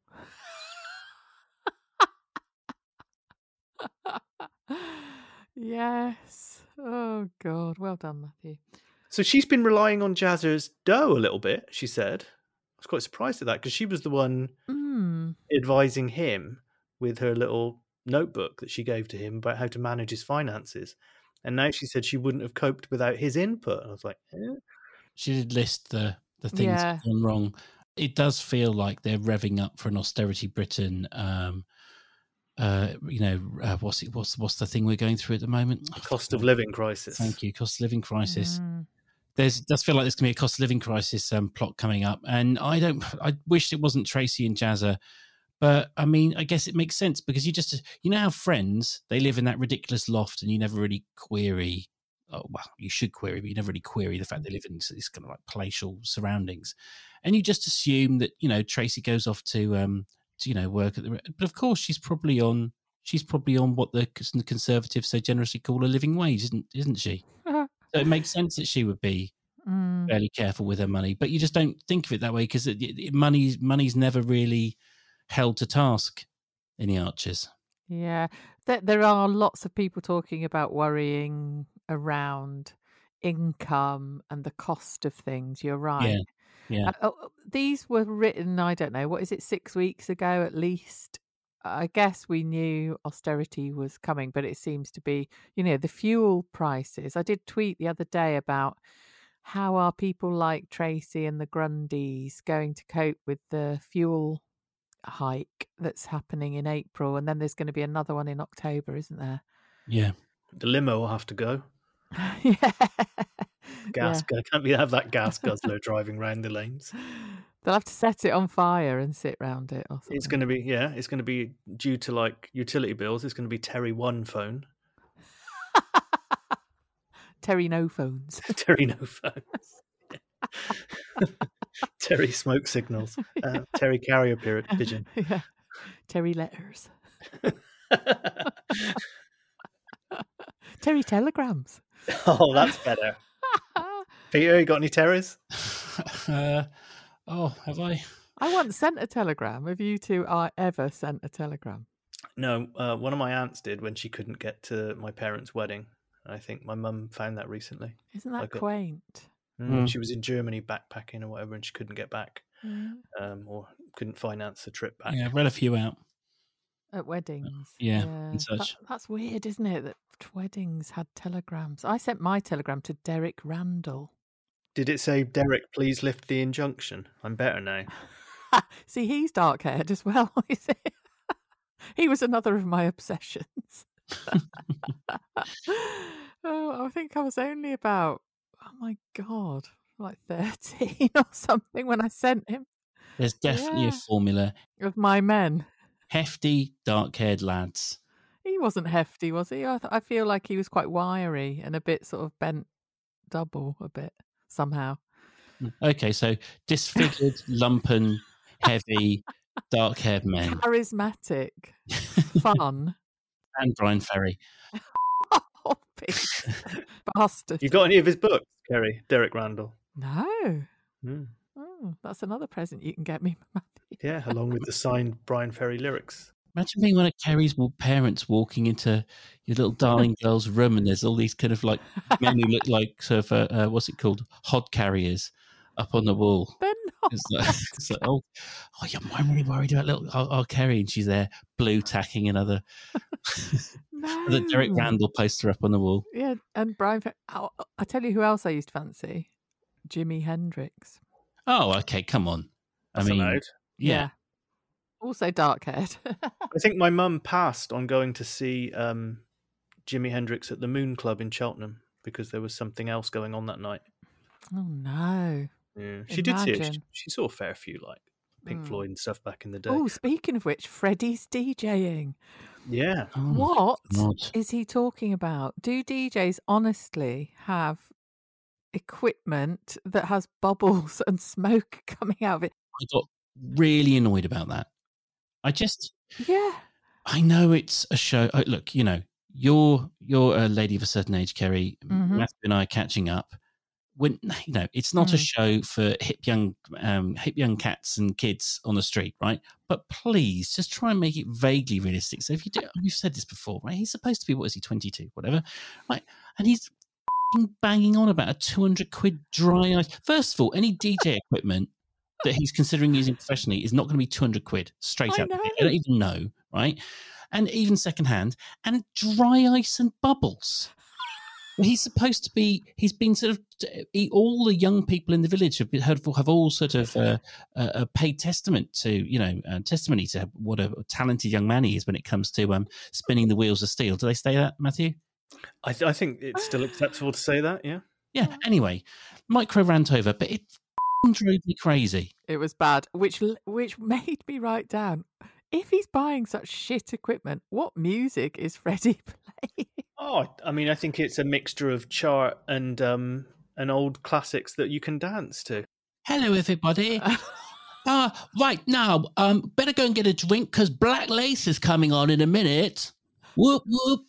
yes. Oh God. Well done, Matthew. So she's been relying on Jazzer's dough a little bit. She said, "I was quite surprised at that because she was the one Mm. advising him with her little notebook that she gave to him about how to manage his finances." And now she said she wouldn't have coped without his input. And I was like, eh? She did list the the things Yeah. gone wrong. It does feel like they're revving up for an austerity Britain. Um, uh, you know, uh, what's it? What's what's the thing we're going through at the moment? Cost of living crisis. Thank you. Cost of living crisis. Mm. There's does feel like there's going to be a cost of living crisis um, plot coming up, and I don't. I wish it wasn't Tracy and Jazzer, but I mean, I guess it makes sense because you just you know how friends they live in that ridiculous loft, and you never really query. Oh well, you should query, but you never really query the fact they live in these kind of like palatial surroundings, and you just assume that you know Tracy goes off to um to you know work at the. But of course, she's probably on. She's probably on what the conservatives so generously call a living wage, isn't isn't she? So it makes sense that she would be Mm. fairly careful with her money, but you just don't think of it that way because money's money's never really held to task in the Archers. Yeah, there, there are lots of people talking about worrying around income and the cost of things. You're right. Yeah. Uh, oh, these were written, I don't know, what is it, six weeks ago at least? I guess we knew austerity was coming, but it seems to be, you know, the fuel prices. I did tweet the other day about how are people like Tracy and the Grundys going to cope with the fuel hike that's happening in April, and then there's going to be another one in October, isn't there? Yeah, The limo will have to go. yeah. Gas. Can't we have that gas guzzler driving round the lanes? They'll have to set it on fire and sit round it or something. It's going to be yeah. It's going to be due to like utility bills. It's going to be Terry One phone. Terry no phones. Terry no phones. Terry smoke signals. Uh, Terry carrier period pigeon. yeah. Terry letters. Terry telegrams. oh, that's better. Peter, you got any terrors? uh, oh, have I? I once sent a telegram. Have you two I ever sent a telegram? No, uh, one of my aunts did when she couldn't get to my parents' wedding. I think my mum found that recently. Isn't that Like a- quaint? Mm, Mm. She was in Germany backpacking or whatever, and she couldn't get back, Yeah. um, or couldn't finance the trip back. Yeah, read a few out. At weddings. yeah, and That- such. that's weird, isn't it? That weddings had telegrams. I sent my telegram to Derek Randall. Did it say, Derek, please lift the injunction? I'm better now. See, he's dark haired as well. you see. he was another of my obsessions. oh, I think I was only about, oh my God, like 13 or something when I sent him There's definitely Yeah. a formula. of my men. Hefty, dark-haired lads. He wasn't hefty, was he? I, th- I feel like he was quite wiry and a bit sort of bent double a bit somehow. Okay, so disfigured, lumpen, heavy, dark-haired men, Charismatic, fun. and Bryan Ferry. oh, big bastard. You got any of his books, Keri? Derek Randall. No. Mm. Oh, that's another present you can get me, Matthew. Yeah, along with the signed Bryan Ferry lyrics. Imagine being one of Keri's parents walking into your little darling girl's room, and there's all these kind of like men who look like sort of uh, uh, what's it called, hod carriers, up on the wall. They're not. It's like, it's like oh, oh, yeah, I'm really worried about little oh, oh, Keri, and she's there blue tacking another no. the Derek Randall poster up on the wall. Yeah, and Brian. Fe- oh, I tell you who else I used to fancy Jimi Hendrix. Oh, okay, come on. That's I mean, allowed. yeah, Also dark haired. I think my mum passed on going to see um, Jimi Hendrix at the Moon Club in Cheltenham because there was something else going on that night. oh, no. Yeah. She did see it. She, she saw a fair few like Pink Mm. Floyd and stuff back in the day. Oh, speaking of which, Freddie's DJing. Yeah. Oh, my What is God. he talking about? Do DJs honestly have equipment that has bubbles and smoke coming out of it? I got really annoyed about that. I just, Yeah. I know it's a show. uh, Look, you know, you're you're a lady of a certain age, Keri. Mhm. Matthew and I are catching up. when you know it's not a Mm. show for hip young um, hip young cats and kids on the street, right? But please just try and make it vaguely realistic. So if you do, we've said this before, right? He's supposed to be what is he, twenty two, whatever, right? And he's f***ing banging on about a two hundred quid dry ice. First of all, any DJ equipment that he's considering using professionally is not going to be two hundred quid straight I up. know. I don't even know, right? And even secondhand, and dry ice and bubbles. He's supposed to be. He's been sort of. He, all the young people in the village have been, have, have all sort of uh, uh, paid testament to you know uh, testimony to what a talented young man he is when it comes to um, spinning the wheels of steel. Do they say that, Matthew? I, th- I think it's still acceptable to say that. Yeah. Yeah. Anyway, micro rant over, but it f***ing drove me crazy. It was bad, which which made me write down. If he's buying such shit equipment, what music is Freddie playing? Oh, I mean, I think it's a mixture of chart and um and old classics that you can dance to. Hello, everybody. Uh, right now, um, better go and get a drink because Black Lace is coming on in a minute. Whoop whoop.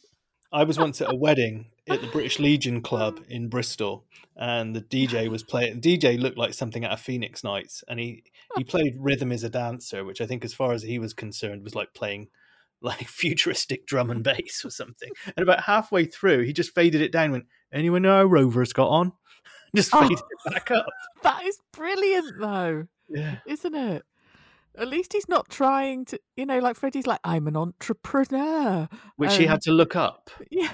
I was once at a wedding at the British Legion Club in Bristol, and the DJ was playing. The DJ looked like something out of Phoenix Nights, and he he played "Rhythm Is a Dancer," which I think, as far as he was concerned, was like playing like futuristic drum and bass or something. And about halfway through, he just faded it down. Went, anyone know how Rover's got on? Just Oh. faded it back up. that is brilliant, though, Yeah. isn't it? At least he's not trying to, you know, like Freddie's like, I'm an entrepreneur. Which he Um, had to look up. Yeah.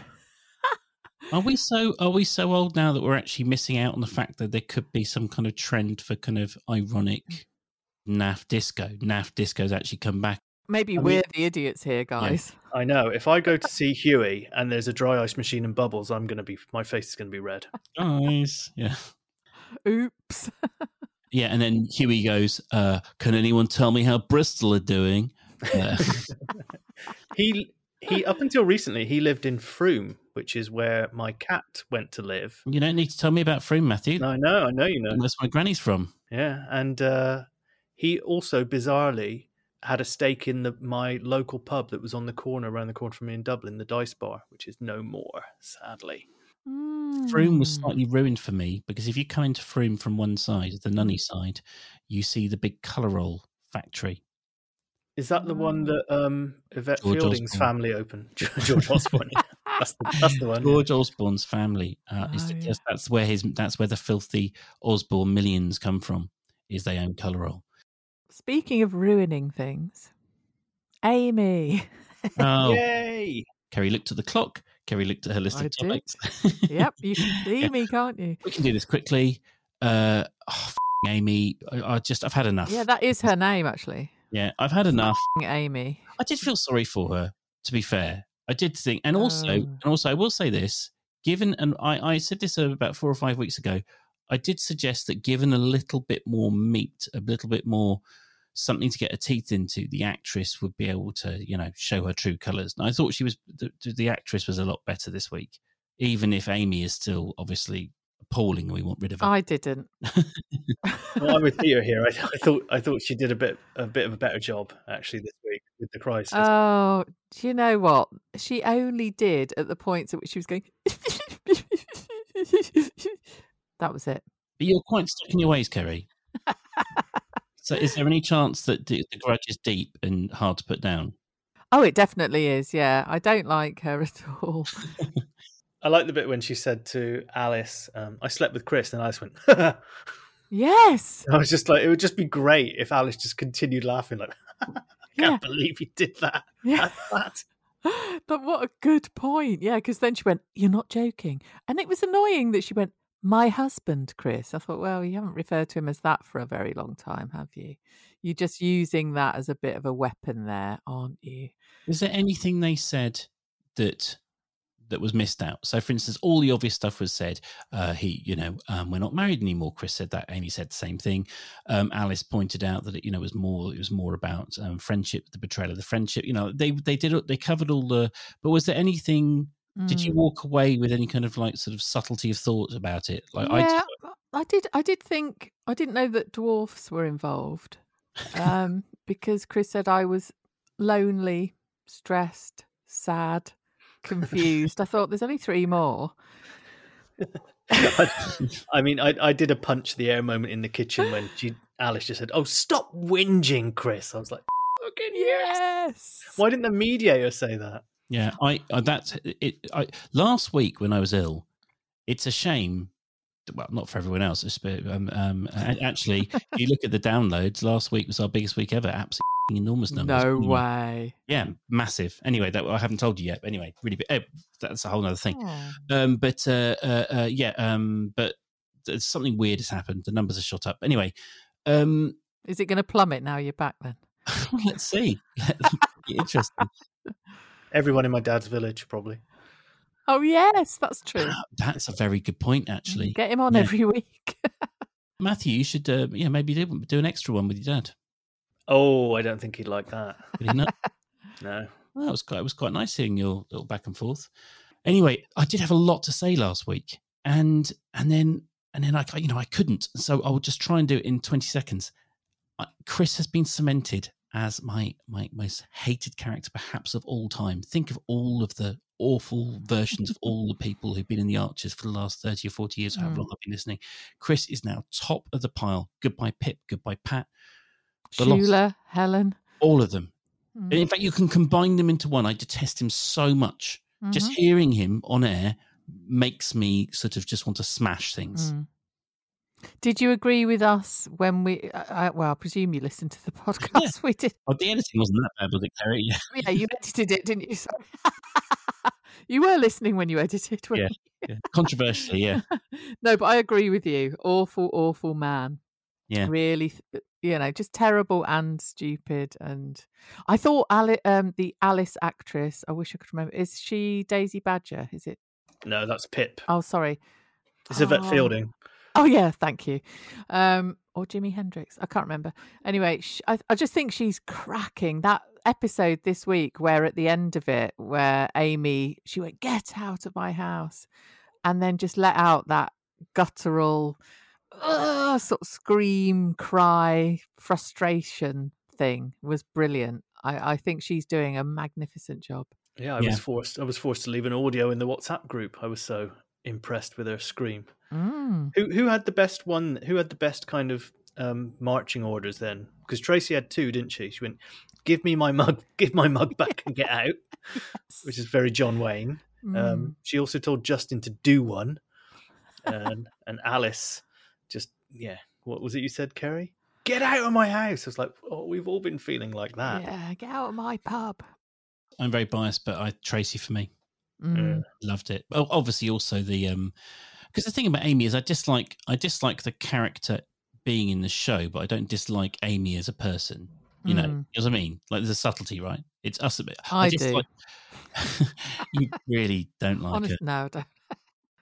Are we so are we so old now that we're actually missing out on the fact that there could be some kind of trend for kind of ironic naff disco? Naff disco's actually come back. Maybe I we're the idiots here, guys. I know. If I go to see Huey and there's a dry ice machine and bubbles, I'm gonna be my face is gonna be red. Guys, yeah. Oops. Yeah, and then Huey goes, uh, can anyone tell me how Bristol are doing? Uh, he he up until recently he lived in Frome, which is where my cat went to live. you don't need to tell me about Frome, Matthew. I know, I know, you know. That's where Granny's from. Yeah, and uh, he also bizarrely had a stake in the my local pub that was on the corner around the corner from me in Dublin, the Dice Bar, which is no more, sadly. Frome was Mm. slightly ruined for me because if you come into Frome from one side, the Nunney side, you see the big colour roll factory. Is that the one that um, Yvette George Fielding's Osborne. family opened? George Osborne. That's the, that's the one. yeah. George Osborne's family uh, is Oh, yeah. just that's where his that's where the filthy Osborne millions come from. Is they own colour roll. Speaking of ruining things, Amy. Oh, Yay! Keri looked at the clock. Keri looked at her list I of did. topics. yep, you can see me, can't you? we can do this quickly. Uh, oh, f- Amy, I, I just I've had enough. Yeah, that is her name, actually. Yeah, I've had enough. Amy. I did feel sorry for her. To be fair, I did think, and also, Oh. and also, I will say this: given, and I, I said this about four or five weeks ago, I did suggest that given a little bit more meat, a little bit more something to get her teeth into, the actress would be able to, you know, show her true colours. And I thought she was the, the actress was a lot better this week, even if Amy is still obviously appalling. We want rid of her. I didn't. Well, I'm with Peter here. I, I thought I thought she did a bit a bit of a better job actually this week with the crisis. Oh, do you know what? She only did at the points at which she was going. that was it. But you're quite stuck in your ways, Keri. so, is there any chance that the, the grudge is deep and hard to put down? Oh, it definitely is. Yeah, I don't like her at all. I like the bit when she said to Alice, um, "I slept with Chris," and Alice went. "Yes." I was just like, it would just be great if Alice just continued laughing, like, "I can't believe you did that." Yeah. That- but what a good point. Yeah, because then she went, You're not joking. And it was annoying that she went, My husband, Chris. I thought, Well, you haven't referred to him as that for a very long time, have you? You're just using that as a bit of a weapon there, aren't you? Is there anything they said that that was missed out? So, for instance, all the obvious stuff was said. Uh, he, you know, um, we're not married anymore. Chris said that. Amy said the same thing. Um, Alice pointed out that it, you know, was more. It was more about um, friendship, the betrayal of the friendship. You know, they they did they covered all the. But was there anything? Did you Mm. walk away with any kind of like sort of subtlety of thought about it? Like I yeah, just, I did. I did think I didn't know that dwarfs were involved um, because Chris said I was lonely, stressed, sad, confused. I thought there's only three more. I mean, I, I did a punch the air moment in the kitchen when she Alice just said, "Oh, stop whinging, Chris." I was like, "Fucking yes!" Yes. Why didn't the mediator say that? Yeah, I, I that's it. I last week when I was ill, it's a shame. Well, not for everyone else. it's- but, Um, um, actually, if you look at the downloads. Last week was our biggest week ever. Absolutely enormous numbers. No Anyway, way. Yeah, massive. Anyway, that I haven't told you yet. But anyway, really big. eh, that's a whole other thing. Oh. Um, but uh, uh, uh, yeah, um, but something weird has happened. The numbers are shot up. Anyway, um, Is it going to plummet now you're back then? let's see. Interesting. Everyone in my dad's village, probably. Oh, yes, that's true. That's a very good point, actually. Get him on Yeah. every week. Matthew, you should, uh, yeah, maybe do, do an extra one with your dad. Oh, I don't think he'd like that. Would he not? No. Well, it was quite, it was quite nice hearing your little back and forth. Anyway, I did have a lot to say last week, and and then and then I, you know, I couldn't, so I will just try and do it in twenty seconds. I- Chris has been cemented as my my most hated character, perhaps of all time. Think of all of the awful versions of all the people who've been in the Archers for the last thirty or forty years, however Mm. long I've been listening. Chris is now top of the pile. Goodbye, Pip. Goodbye, Pat. Shula, Helen. All of them. Mm. In fact, you can combine them into one. I detest him so much. Just Mhm. hearing him on air makes me sort of just want to smash things. Mm. Did you agree with us when we? I, I, well, I presume you listened to the podcast. We did. Oh, the editing wasn't that bad, was it, Keri? Yeah. Yeah, you edited it, didn't you? You were listening when you edited. weren't Yeah. yeah. Controversially, yeah. no, but I agree with you. Awful, awful man. Yeah. Really, you know, just terrible and stupid. And I thought Ali- um, the Alice actress. I wish I could remember. Is she Daisy Badger? Is it? No, that's Pip. Oh, sorry. It's Yvette Oh. Fielding. Oh yeah, thank you. Um, or Jimi Hendrix. I can't remember. Anyway, sh- I, I just think she's cracking that episode this week where at the end of it, where Amy she went get out of my house, and then just let out that guttural, uh, sort of scream, cry, frustration thing was brilliant. I, I think she's doing a magnificent job. Yeah, I Yeah. was forced. I was forced to leave an audio in the WhatsApp group. I was so impressed with her scream. Mm. Who who had the best one? Who had the best kind of um, marching orders then? Because Tracy had two, didn't she? She went, "Give me my mug, give my mug back, and get out," which is very John Wayne. Mm. Um, she also told Justin to do one, and and Alice just yeah. What was it you said, Keri? Get out of my house! I was like, oh, we've all been feeling like that. yeah, get out of my pub. I'm very biased, but I Tracy for me. Mm. Loved it. Obviously also the um because the thing about Amy is I dislike I dislike the character being in the show, but I don't dislike Amy as a person. You know, Mm. you know what I mean? Like there's a subtlety, right? It's us a bit. I do. dislike- you really don't like Honest, it. no, I don't.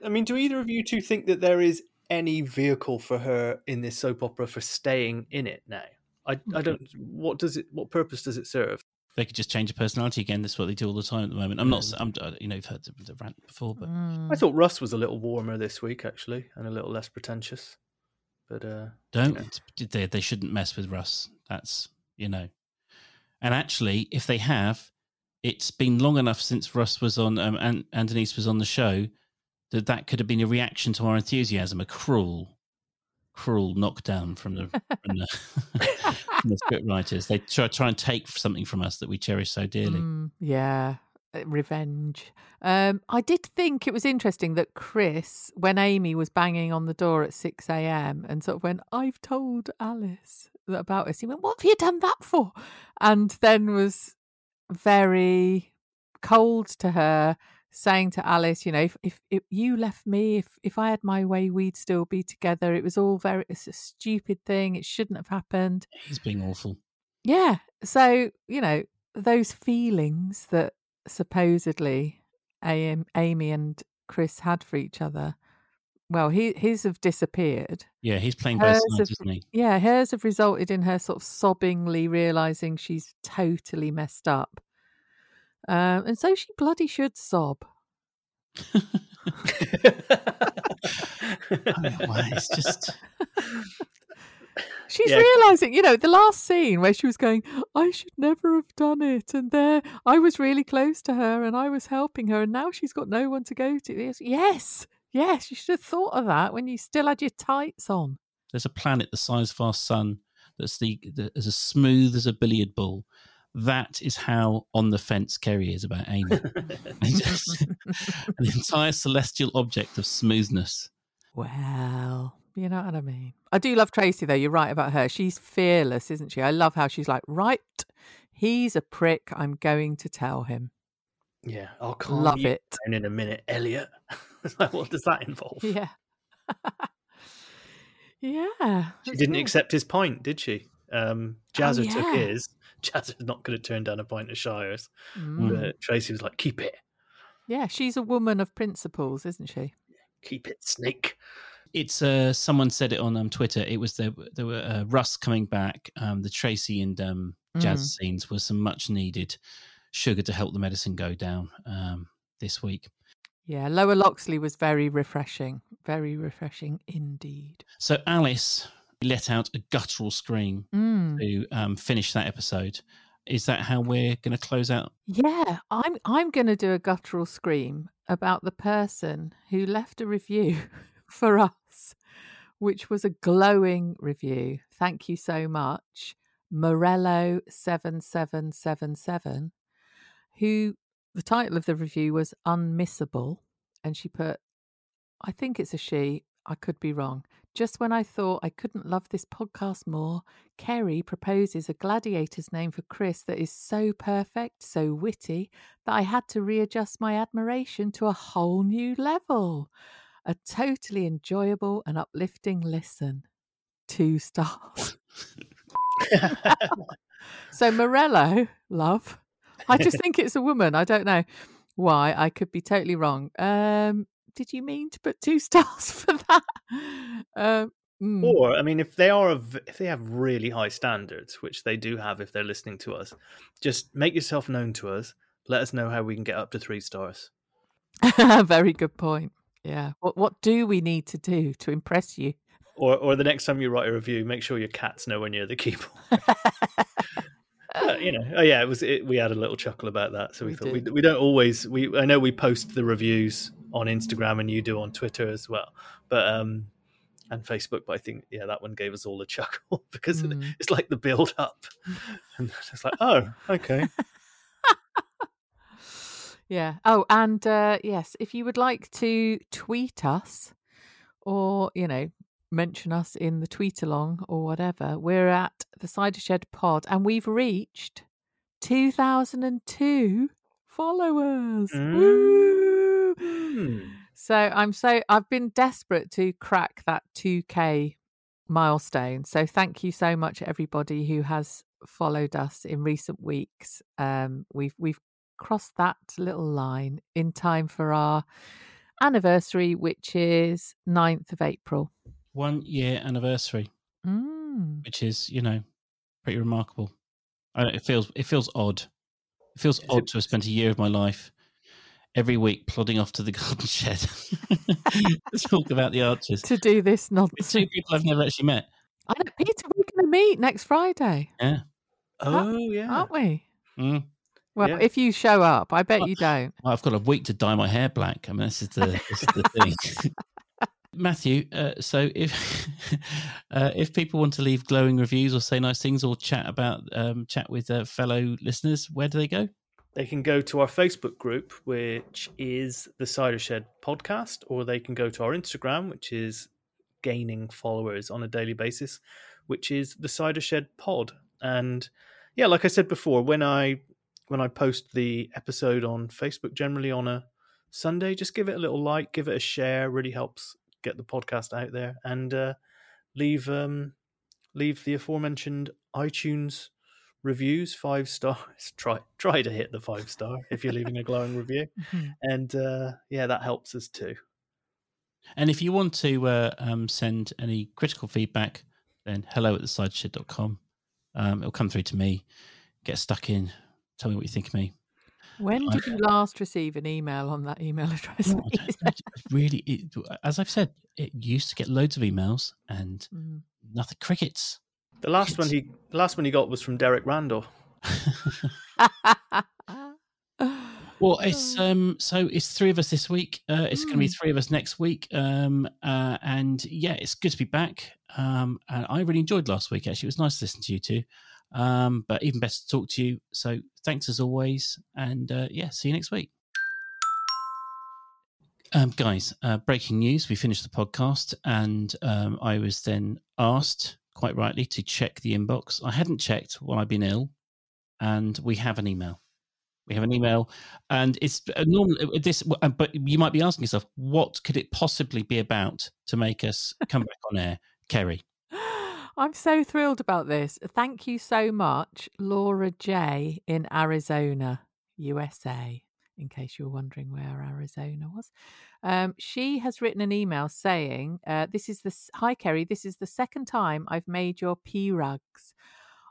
I mean, do either of you two think that there is any vehicle for her in this soap opera for staying in it now? I, I don't. What does it? What purpose does it serve? They could just change a personality again. That's what they do all the time at the moment. I'm not. Mm. I'm. uh, You know, you've heard the, the rant before, but Mm. I thought Russ was a little warmer this week, actually, and a little less pretentious. But uh, don't. They they shouldn't mess with Russ. That's you know. And actually, if they have, it's been long enough since Russ was on um, and Andenise was on the show that that could have been a reaction to our enthusiasm, a cruel, cruel knockdown from the from the, from the script writers. They try try and take something from us that we cherish so dearly. Mm, yeah, revenge. Um, I did think it was interesting that Chris, when Amy was banging on the door at 6 a.m. and sort of went, I've told Alice about us, he went, What have you done that for? And then was very cold to her, saying to Alice, you know, if, if, if you left me, if, if I had my way, we'd still be together. It was all very, it's a stupid thing. It shouldn't have happened. He's being awful. Yeah. So, you know, those feelings that supposedly Amy and Chris had for each other, well, he, his have disappeared. Yeah, he's playing both Hers sides, have- isn't he? Yeah, hers have resulted in her sort of sobbingly realizing she's totally messed up. Um, and so she bloody should sob. Well, it's just She's Yeah. realizing, you know, the last scene where she was going, I should never have done it. And there, I was really close to her and I was helping her. And now she's got no one to go to. Yes, Yes, Yes, you should have thought of that when you still had your tights on. There's a planet the size of our sun that's the, the as as smooth as a billiard ball. That is how on the fence Keri is about Amy. And just an entire celestial object of smoothness. Well, you know what I mean. I do love Tracy though. You're right about her. She's fearless, isn't she? I love how she's like, right, he's a prick. I'm going to tell him. Yeah, I'll calm Love you it. down in a minute, Elliot. Like, what does that involve? Yeah. yeah. She didn't good. accept his point, did she? Um, Jazzer took Oh, yeah. his. Jazzer's not going to turn down a pint of Shires. Mm. But Tracy was like, keep it. Yeah, she's a woman of principles, isn't she? Keep it, snake. It's uh, someone said it on um, Twitter. It was there. There were uh, Russ coming back. Um, the Tracy and um, Jazz Mm. scenes were some much needed sugar to help the medicine go down um, this week. Yeah, Lower Loxley was very refreshing. Very refreshing indeed. So Alice let out a guttural scream Mm. to um, finish that episode. Is that how we're going to close out? Yeah, I'm I'm going to do a guttural scream about the person who left a review for us, which was a glowing review. Thank you so much, Morello seven seven seven seven, who the title of the review was unmissable, and she put, I think it's a she. I could be wrong. Just when I thought I couldn't love this podcast more, Keri proposes a gladiator's name for Chris that is so perfect, so witty, that I had to readjust my admiration to a whole new level. A totally enjoyable and uplifting listen. Two stars. so, Morello, love. I just think it's a woman. I don't know why. I could be totally wrong. Um, did you mean to put two stars for that? Um, mm. Or, I mean, if they are, of, if they have really high standards, which they do have if they're listening to us, just make yourself known to us. Let us know how we can get up to three stars. Very good point. Yeah. What what do we need to do to impress you? Or, or the next time you write a review, make sure your cat's nowhere near the keyboard. You know, oh yeah, it was. It, we had a little chuckle about that, so we, We thought we, did. we don't always. We I know we post the reviews on Instagram and you do on Twitter as well, but um, and Facebook. But I think yeah, that one gave us all a chuckle because Mm. it's like the build up, and it's like oh okay, Yeah. Oh, and uh, yes, if you would like to tweet us or, you know, mention us in the tweet along or whatever, we're at the Cider Shed Pod and we've reached 2002 followers. Mm. Woo! So I'm so, I've been desperate to crack that 2K milestone. So thank you so much, everybody who has followed us in recent weeks. Um, we've, we've crossed that little line in time for our anniversary, which is 9th of April. One year anniversary, Mm. which is you know pretty remarkable. It feels it feels odd. It feels Is odd it- to have spent a year of my life every week plodding off to the garden shed to talk about the Archers. To do this nonsense. two people I've never actually met. I know, Peter, we're going to meet next Friday, Yeah. oh yeah, aren't we? Mm. Well, Yeah. if you show up, I bet you don't. I've got a week to dye my hair black. I mean, this is the, this is the thing. Matthew, uh, so if uh, if people want to leave glowing reviews or say nice things or chat about um, chat with uh, fellow listeners, where do they go? they can go to our Facebook group, which is the Cider Shed Podcast, or they can go to our Instagram, which is gaining followers on a daily basis, which is the Cider Shed Pod. And yeah, like I said before, when I when I post the episode on Facebook, generally on a Sunday, just give it a little like, give it a share. Really helps get the podcast out there, and uh, leave um, leave the aforementioned iTunes reviews five stars try try to hit the five star if you're leaving a glowing review Mhm. and uh yeah that helps us too And if you want to uh, um, send any critical feedback, then hello at the cidershed.com. Um, it'll come through to me. Get stuck in. Tell me what you think of me. When did you last receive an email on that email address? No, I don't- I just really, it, as I've said, it used to get loads of emails and Mm. nothing crickets. the last one he the last one he got was from derek randall Well, it's um so it's three of us this week. Uh, it's going to be Mm. three of us next week. Um, uh, and yeah, it's good to be back. Um, and I really enjoyed last week. Actually, it was nice to listen to you two. Um, but even better to talk to you. So thanks as always, and uh, yeah, see you next week. Um, guys, uh, breaking news: we finished the podcast, and um, I was then asked, quite rightly, to check the inbox. I hadn't checked while I've been ill, and we have an email. We have an email, and it's uh, normal. This, uh, but you might be asking yourself, what could it possibly be about to make us come back on air, Keri? I'm so thrilled about this. Thank you so much, Laura J in Arizona, USA. In case you were wondering where Arizona was, um, she has written an email saying, uh, "This is the hi Keri. This is the second time I've made your pea rugs.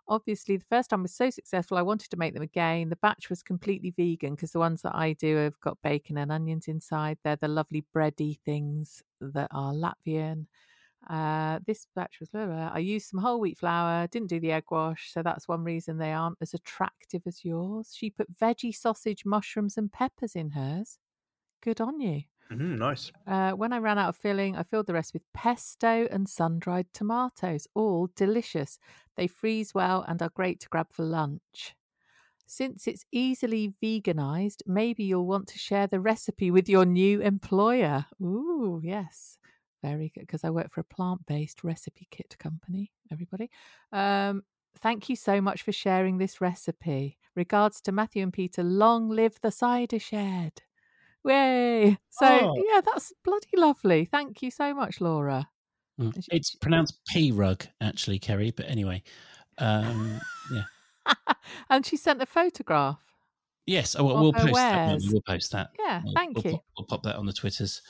Obviously, the first time was so successful, I wanted to make them again. The batch was completely vegan because the ones that I do have got bacon and onions inside. They're the lovely bready things that are Latvian." Uh, this batch was blah, blah. I used some whole wheat flour, didn't do the egg wash, so that's one reason they aren't as attractive as yours. She put veggie sausage, mushrooms, and peppers in hers. Good on you. Mm, nice. Uh, when I ran out of filling, I filled the rest with pesto and sun dried tomatoes. All delicious. They freeze well and are great to grab for lunch. Since it's easily veganized, maybe you'll want to share the recipe with your new employer. Ooh, yes. Very good. Because I work for a plant based recipe kit company, everybody. Um, thank you so much for sharing this recipe. Regards to Matthew and Peter. Long live the cider shed. Way. So, Oh. yeah, that's bloody lovely. Thank you so much, Laura. Mm. She- It's pronounced P rug, actually, Keri. But anyway, um, yeah. and she sent a photograph. Yes, oh, well, we'll her post that. won't we? wares. We'll post that. Yeah, We'll- thank we'll you. Pop, we'll pop that on the Twitters.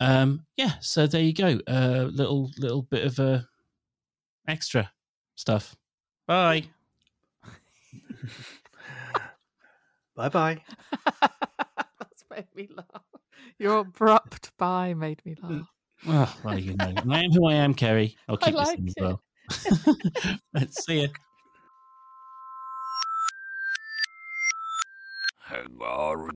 Um, yeah, so there you go. Uh, little little bit of uh, extra stuff. Bye. Bye bye. That's made me laugh. Your abrupt bye made me laugh. Oh, well, you know, I am who I am, Keri. I'll I keep like listening as it. well. Let's see you. Gar